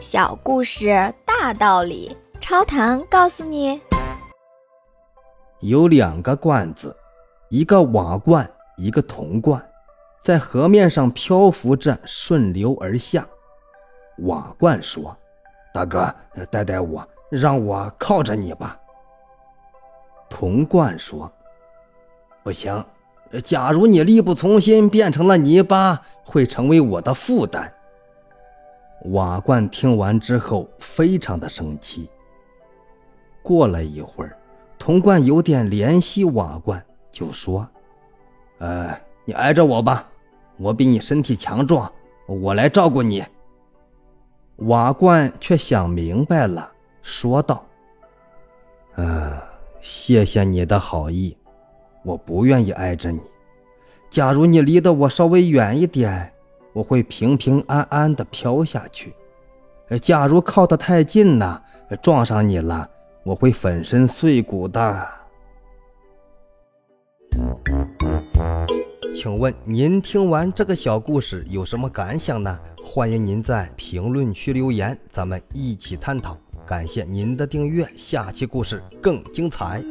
小故事大道理，超糖告诉你：有两个罐子，一个瓦罐，一个铜罐，在河面上漂浮着，顺流而下。瓦罐说：“大哥，带带我，让我靠着你吧。”铜罐说：“不行，假如你力不从心，变成了泥巴，会成为我的负担。”瓦罐听完之后，非常的生气。过了一会儿，铜罐有点怜惜瓦罐，就说：“呃，你挨着我吧，我比你身体强壮，我来照顾你。”瓦罐却想明白了，说道：“呃，谢谢你的好意，我不愿意挨着你。假如你离得我稍微远一点。”我会平平安安的飘下去。假如靠得太近呢，撞上你了，我会粉身碎骨的。请问您听完这个小故事有什么感想呢？欢迎您在评论区留言，咱们一起探讨。感谢您的订阅，下期故事更精彩。